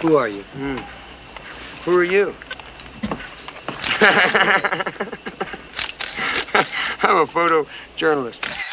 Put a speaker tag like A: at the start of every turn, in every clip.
A: Who are you? Mm.
B: Who are you? I'm a photojournalist.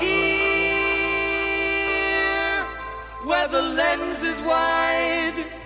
A: Here, where the lens is wide.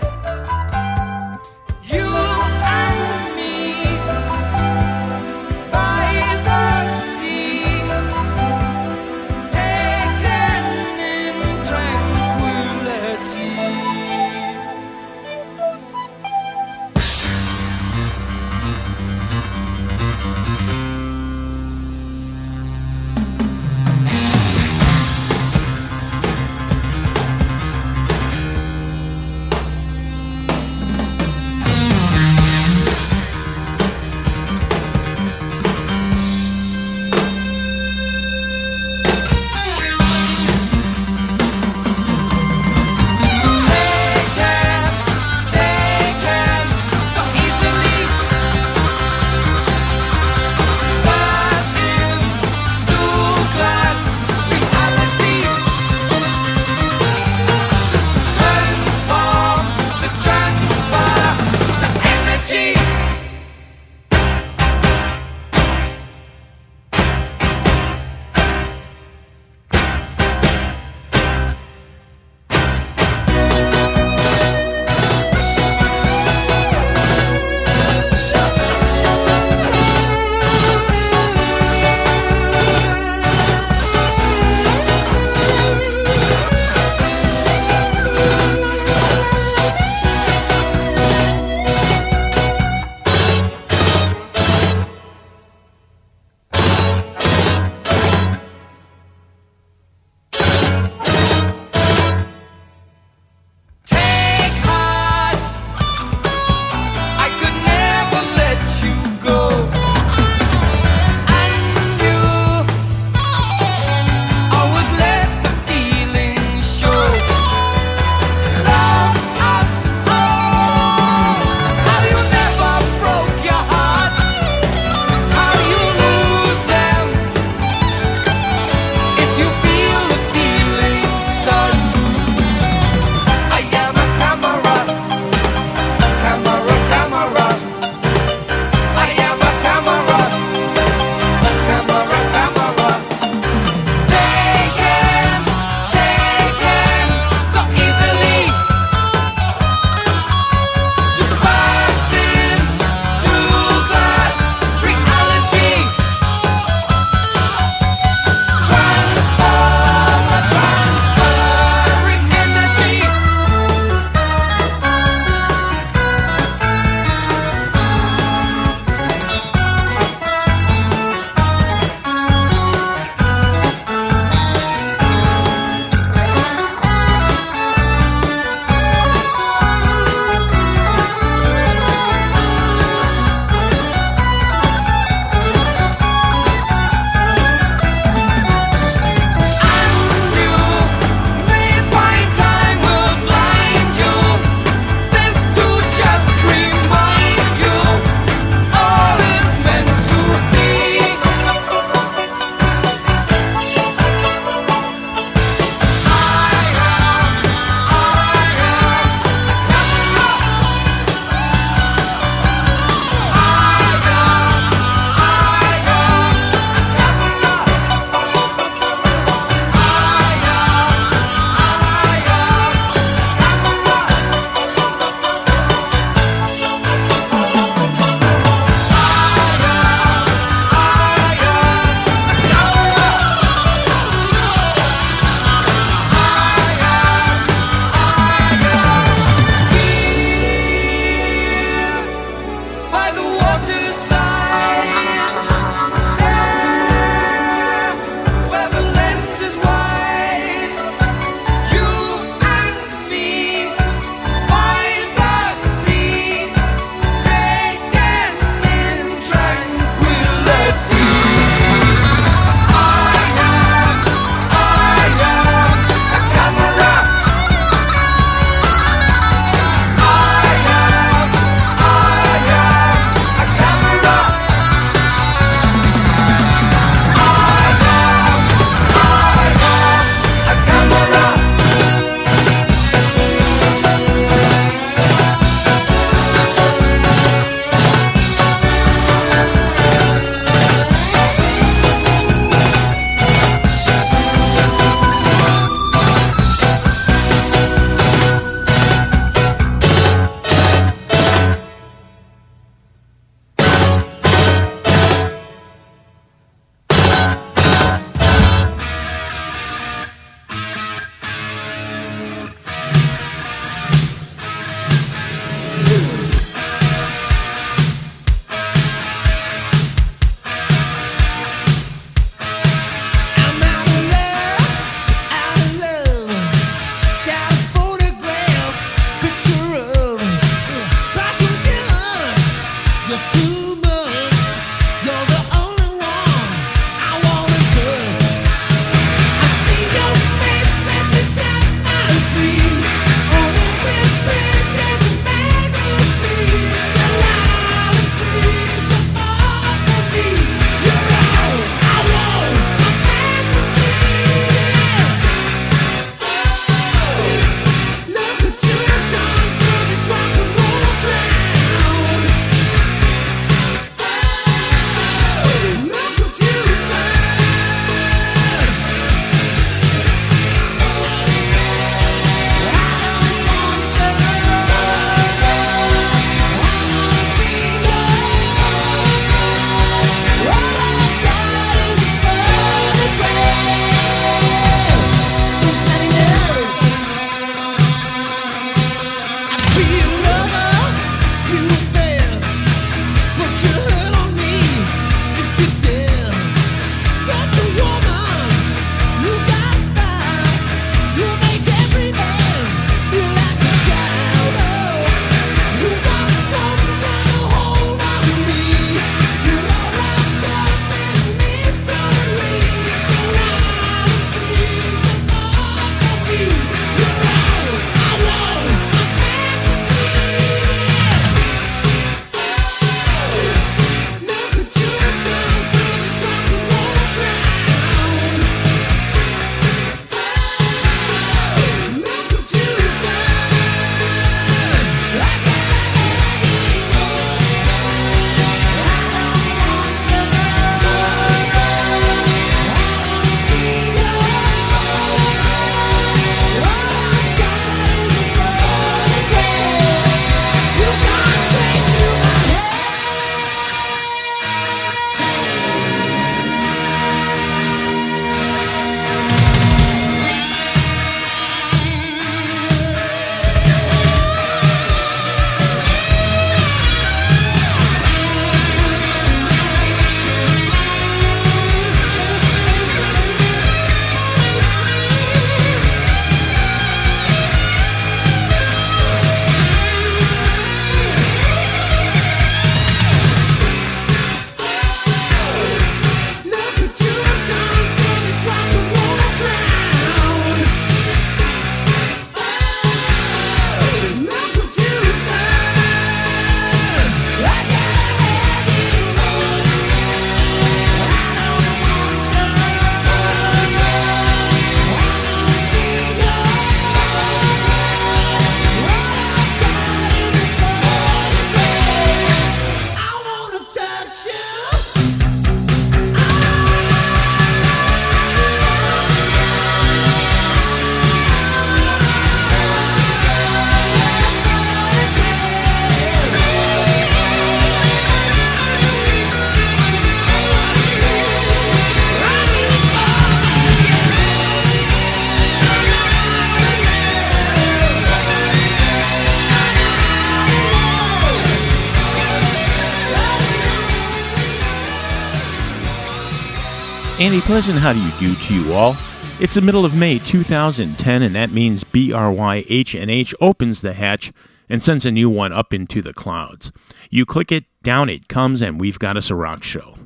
A: And
C: a pleasant how do you do to you all. It's the middle of May 2010, and that means BRYHNH opens the hatch and sends a new one up into the clouds. You click it, down it comes, and we've got us a rock show.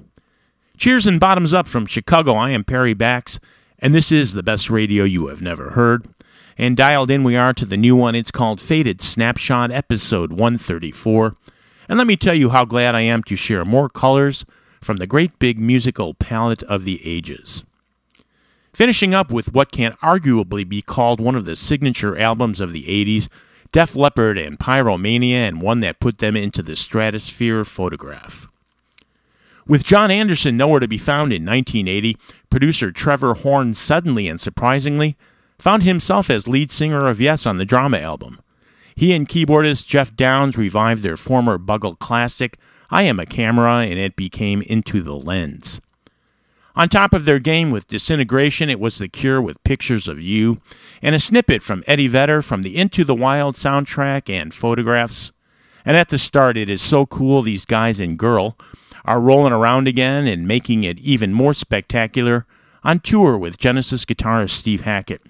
C: Cheers and bottoms up from Chicago. I am Perry Bax, and this is the best radio you have never heard. And dialed in we are to the new one. It's called Faded Snapshot, episode 134. And let me tell you how glad I am to share more colors from the great big musical palette of the ages. Finishing up with what can arguably be called one of the signature albums of the 80s, Def Leppard and Pyromania, and one that put them into the stratosphere photograph. With Jon Anderson nowhere to be found in 1980, producer Trevor Horn suddenly and surprisingly found himself as lead singer of Yes on the drama album. He and keyboardist Geoff Downes revived their former Buggles classic, I Am a Camera, and it became Into the Lens. On top of their game with Disintegration, it was The Cure with Pictures of You, and a snippet from Eddie Vedder from the Into the Wild soundtrack and photographs. And at the start, it is so cool these guys and girl are rolling around again and making it even more spectacular on tour with Genesis guitarist Steve Hackett.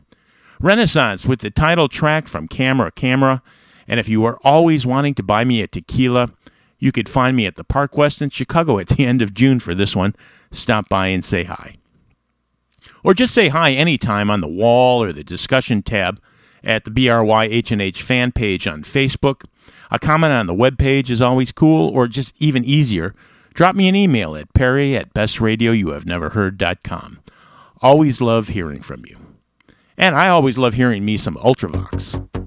C: Renaissance with the title track from Camera Camera, and if you are always wanting to buy me a tequila, you could find me at the Park West in Chicago at the end of June for this one. Stop by and say hi. Or just say hi anytime on the wall or the discussion tab at the BRYHNH fan page on Facebook. A comment on the web page is always cool, or just even easier, drop me an email at perry at bestradioyouhaveneverheard.com. Always love hearing from you. And I always love hearing me some Ultravox.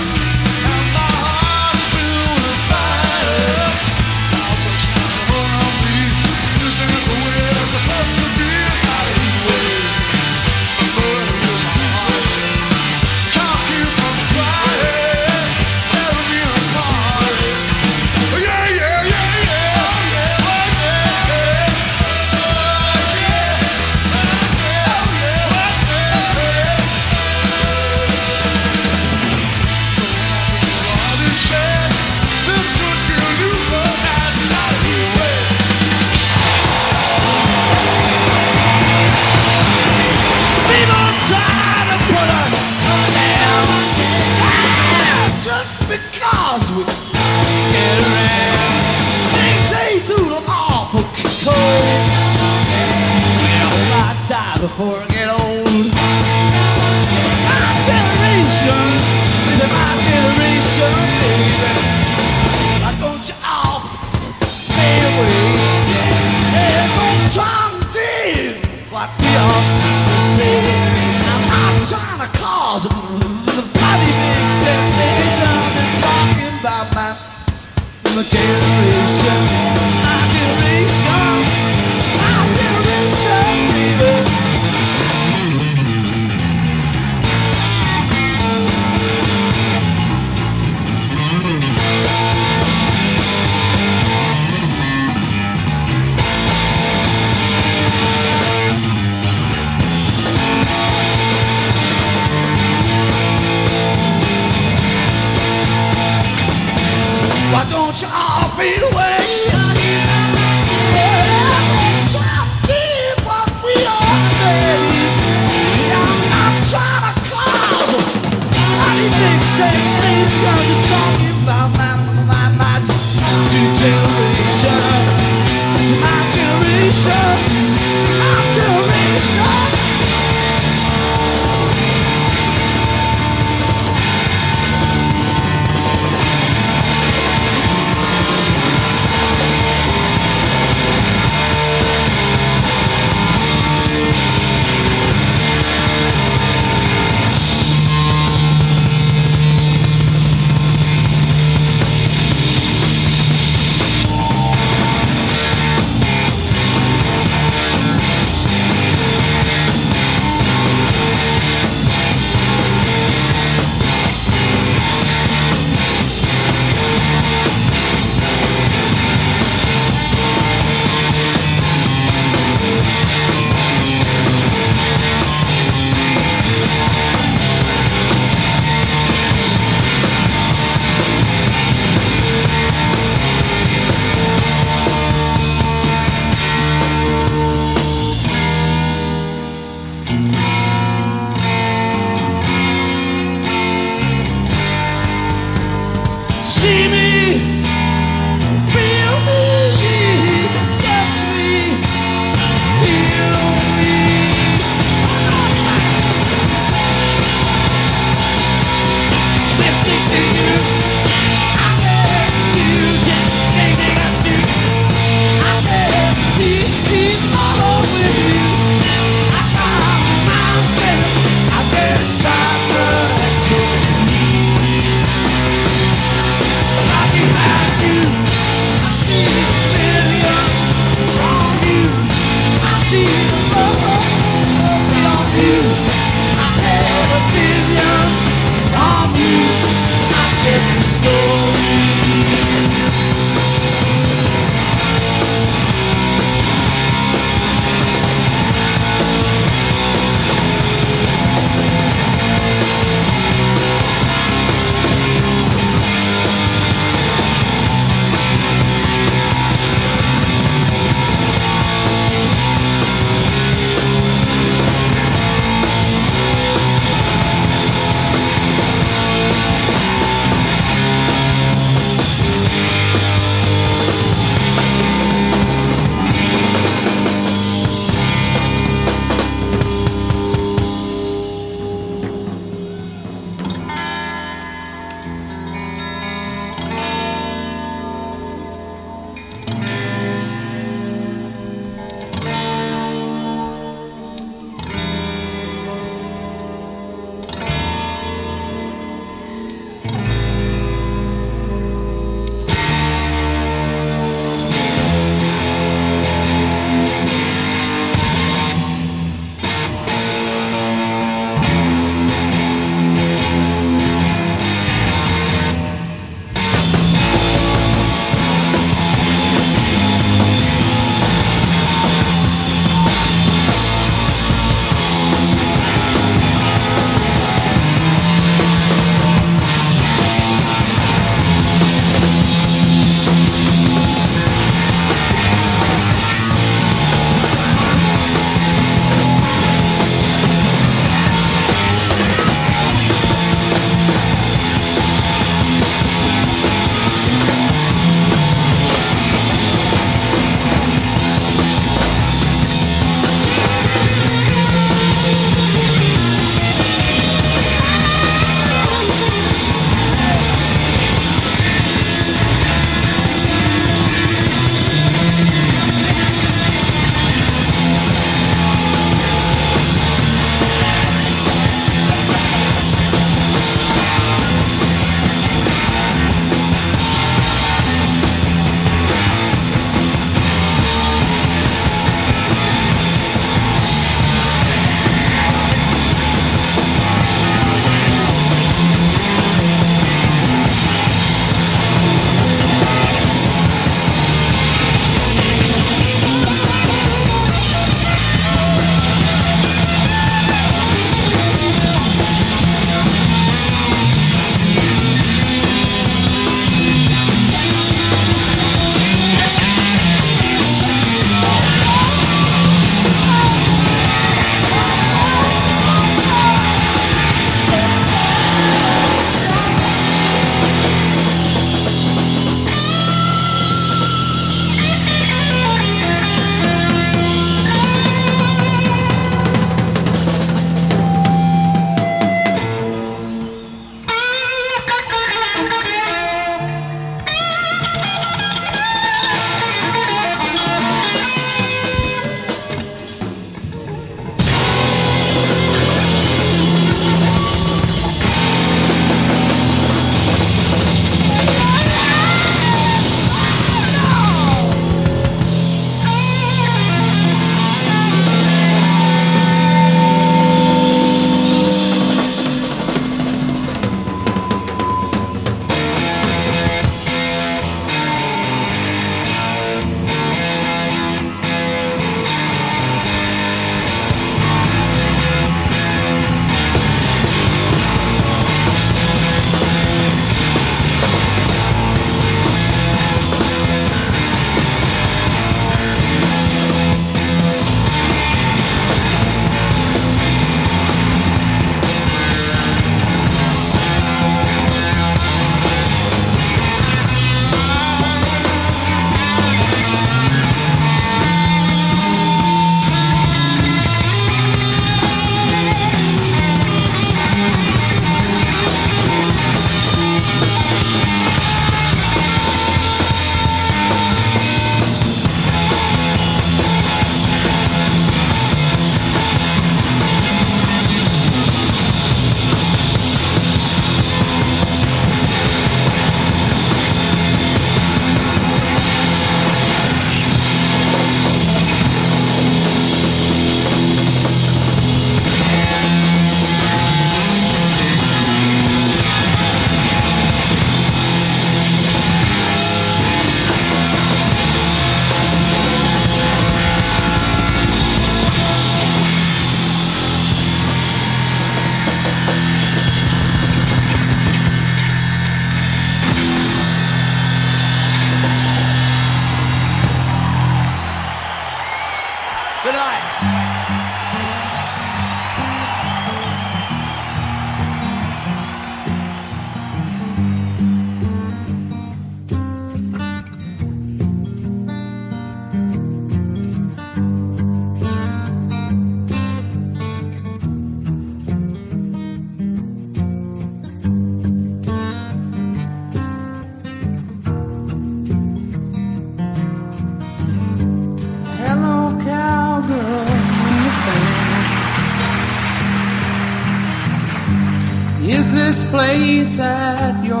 D: At your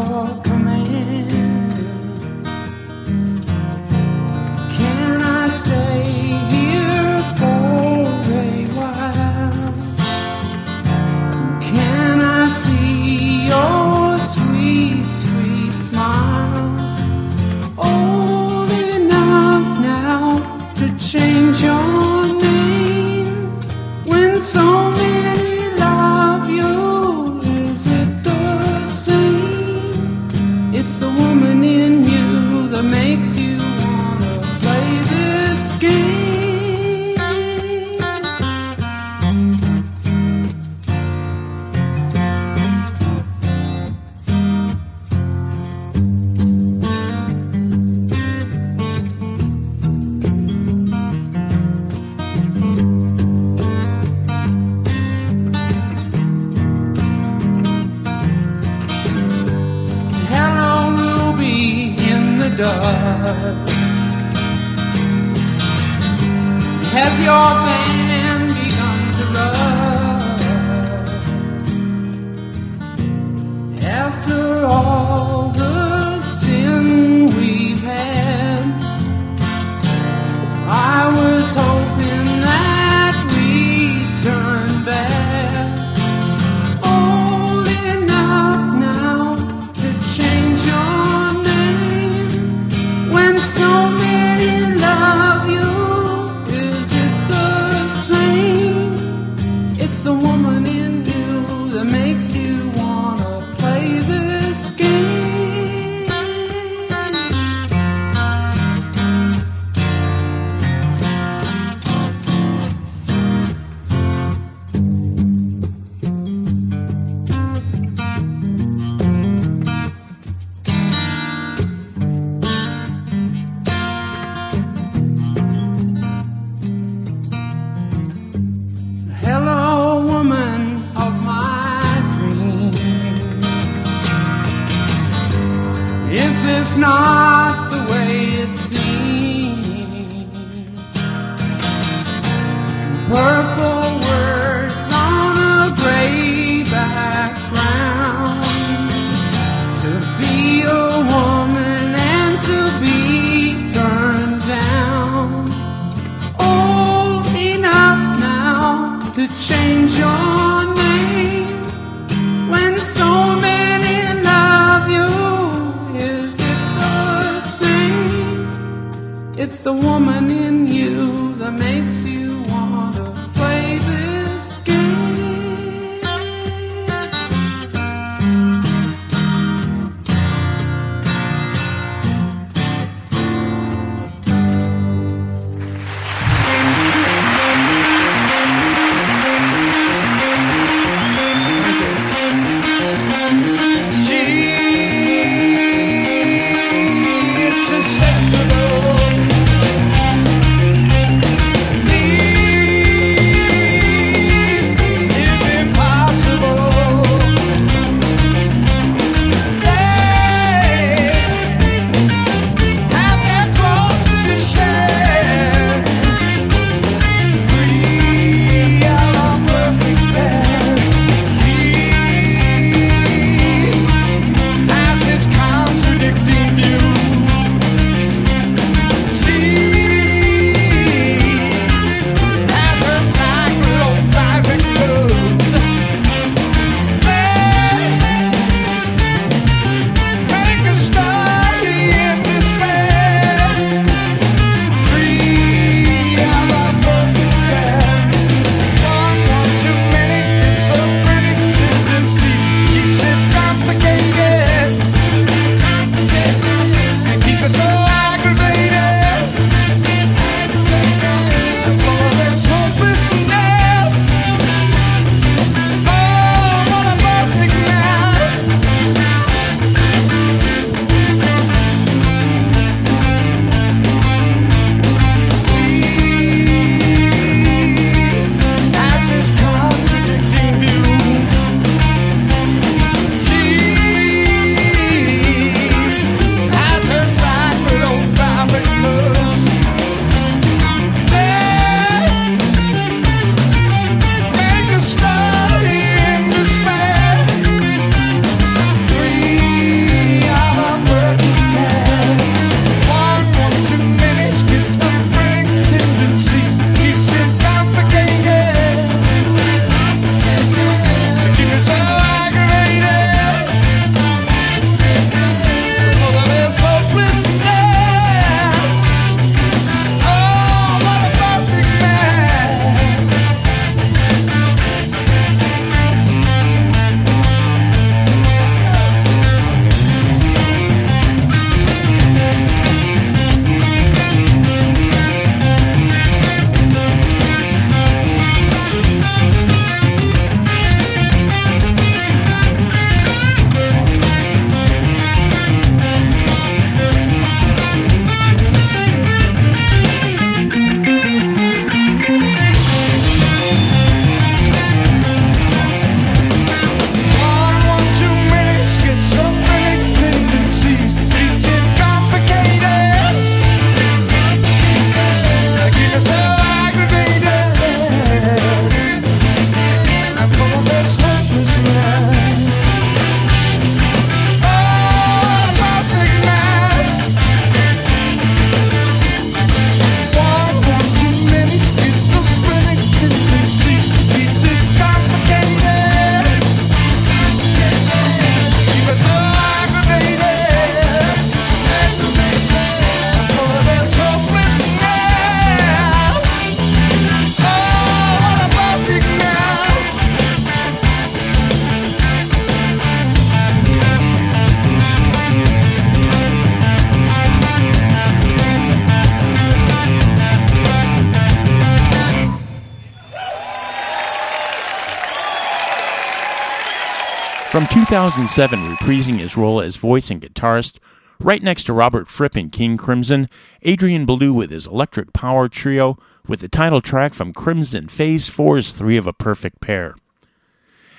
C: From 2007, reprising his role as voice and guitarist, right next to Robert Fripp in King Crimson, Adrian Belew with his electric power trio, with the title track from Crimson Phase 4's Three of a Perfect Pair.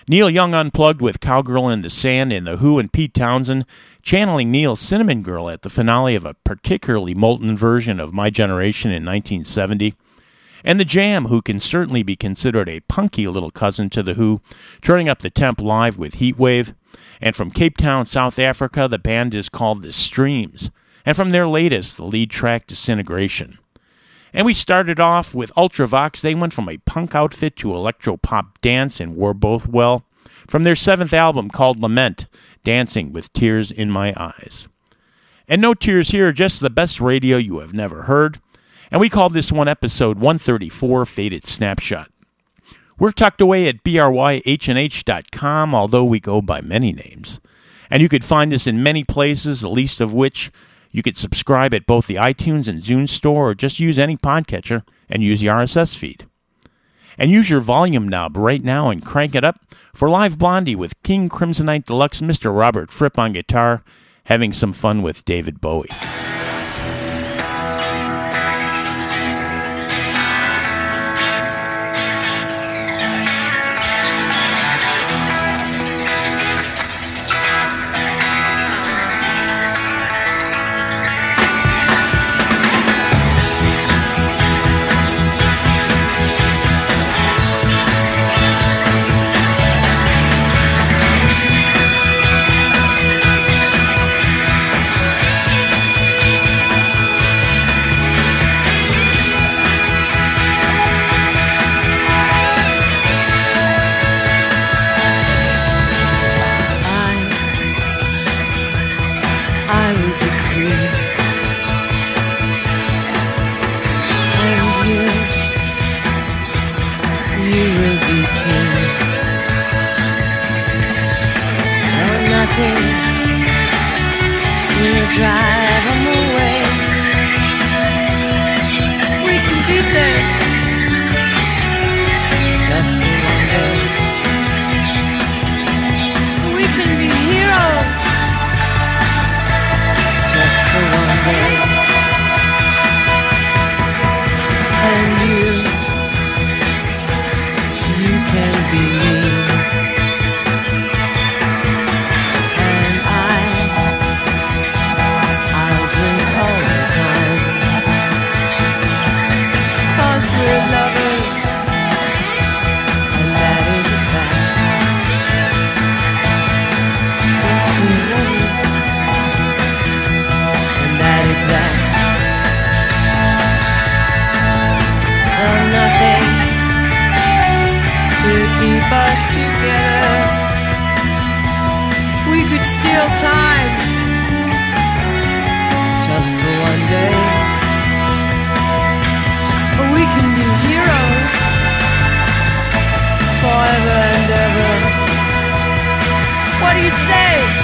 C: Neil Young unplugged with Cowgirl in the Sand and The Who and Pete Townshend, channeling Neil's Cinnamon Girl at the finale of a particularly molten version of My Generation in 1970. And The Jam, who can certainly be considered a punky little cousin to The Who, turning up the temp live with Heatwave. And from Cape Town, South Africa, the band is called The Stremes. And from their latest, the lead track Disintegration. And we started off with Ultravox. They went from a punk outfit to electro pop dance and wore both well. From their seventh album called Lament, Dancing with Tears in My Eyes. And no tears here, just the best radio you have never heard. And we call this one episode 134 Faded Snapshot. We're tucked away at bryhnh.com, although we go by many names. And you could find us in many places, the least of which you could subscribe at both the iTunes and Zune store or just use any podcatcher and use the RSS feed. And use your volume knob right now and crank it up for Live Blondie with King Crimsonite Deluxe Mr. Robert Fripp on guitar, having some fun with David Bowie.
A: You, you will be king. Oh, nothing will drive 'em steal time just for one day. We can be heroes forever and ever. What do you say?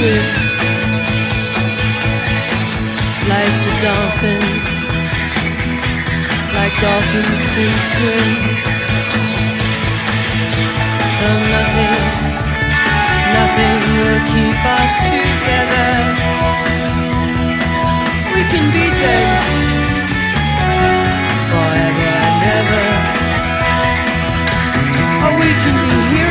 A: Swim like the dolphins, like dolphins can swim. Though nothing, nothing will keep us together. We can beat them forever and ever. Oh, we can be heroes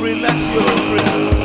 E: relax your grip.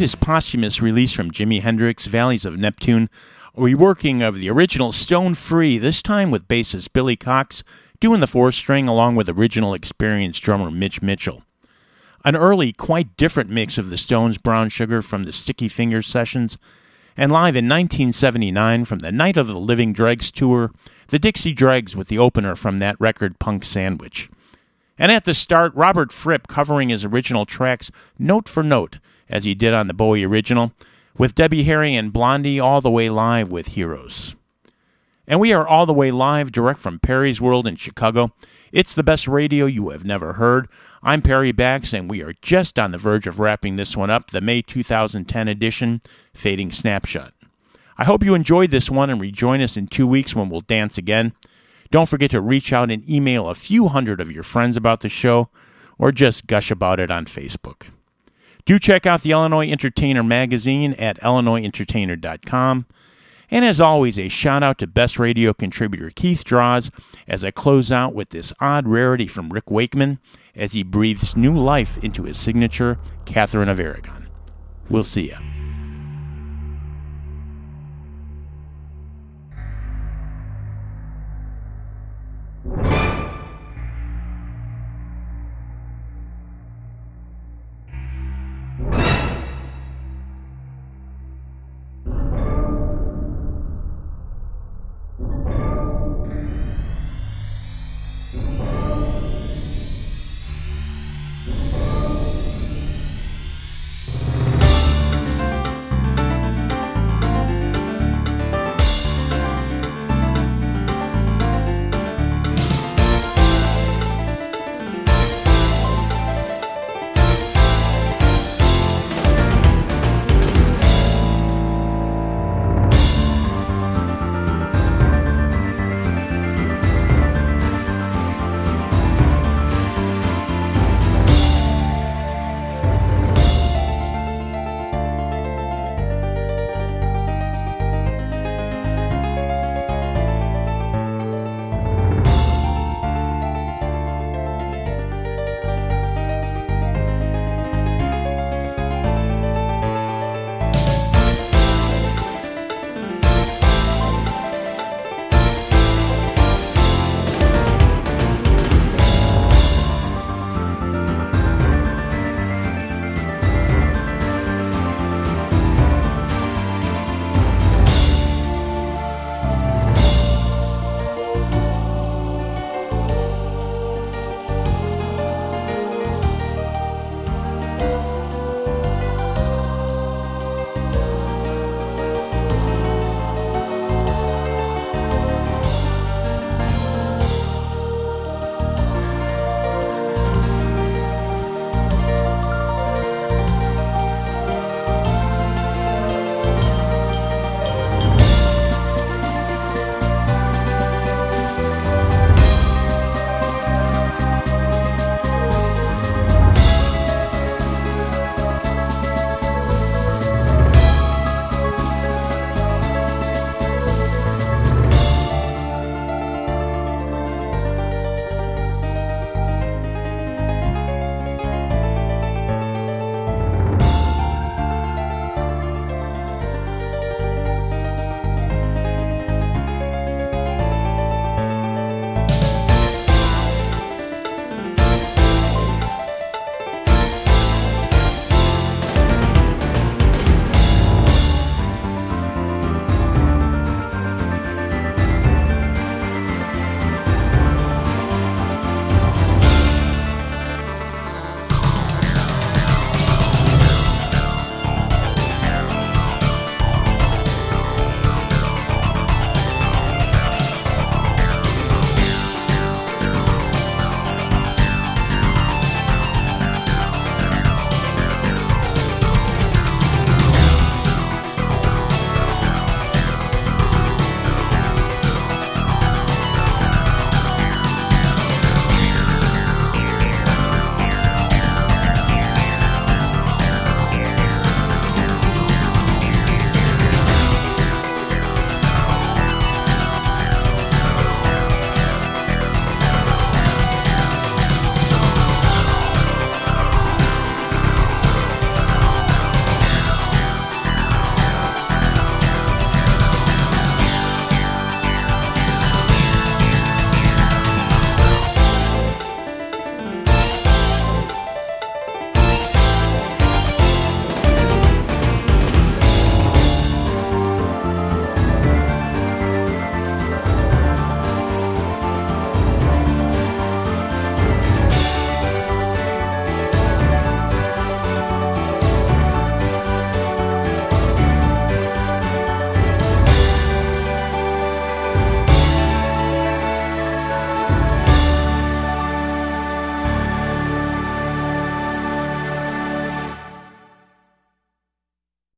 C: Latest posthumous release from Jimi Hendrix, Valleys of Neptune, a reworking of the original Stone Free, this time with bassist Billy Cox doing the four string along with original experienced drummer Mitch Mitchell. An early, quite different mix of the Stones' Brown Sugar from the Sticky Fingers sessions, and live in 1979 from the Night of the Living Dregs tour, the Dixie Dregs with the opener from that record Punk Sandwich. And at the start, Robert Fripp covering his original tracks note for note, as he did on the Bowie original, with Debbie Harry and Blondie all the way live with Heroes. And we are all the way live direct from Perry's World in Chicago. It's the best radio you have never heard. I'm Perry Bax, and we are just on the verge of wrapping this one up, the May 2010 edition, Fading Snapshot. I hope you enjoyed this one and rejoin us in two weeks when we'll dance again. Don't forget to reach out and email a few hundred of your friends about the show, or just gush about it on Facebook. Do check out the Illinois Entertainer magazine at illinoisentertainer.com. And as always, a shout out to Best Radio contributor Keith Draws as I close out with this odd rarity from Rick Wakeman as he breathes new life into his signature, Catherine of Aragon. We'll see ya.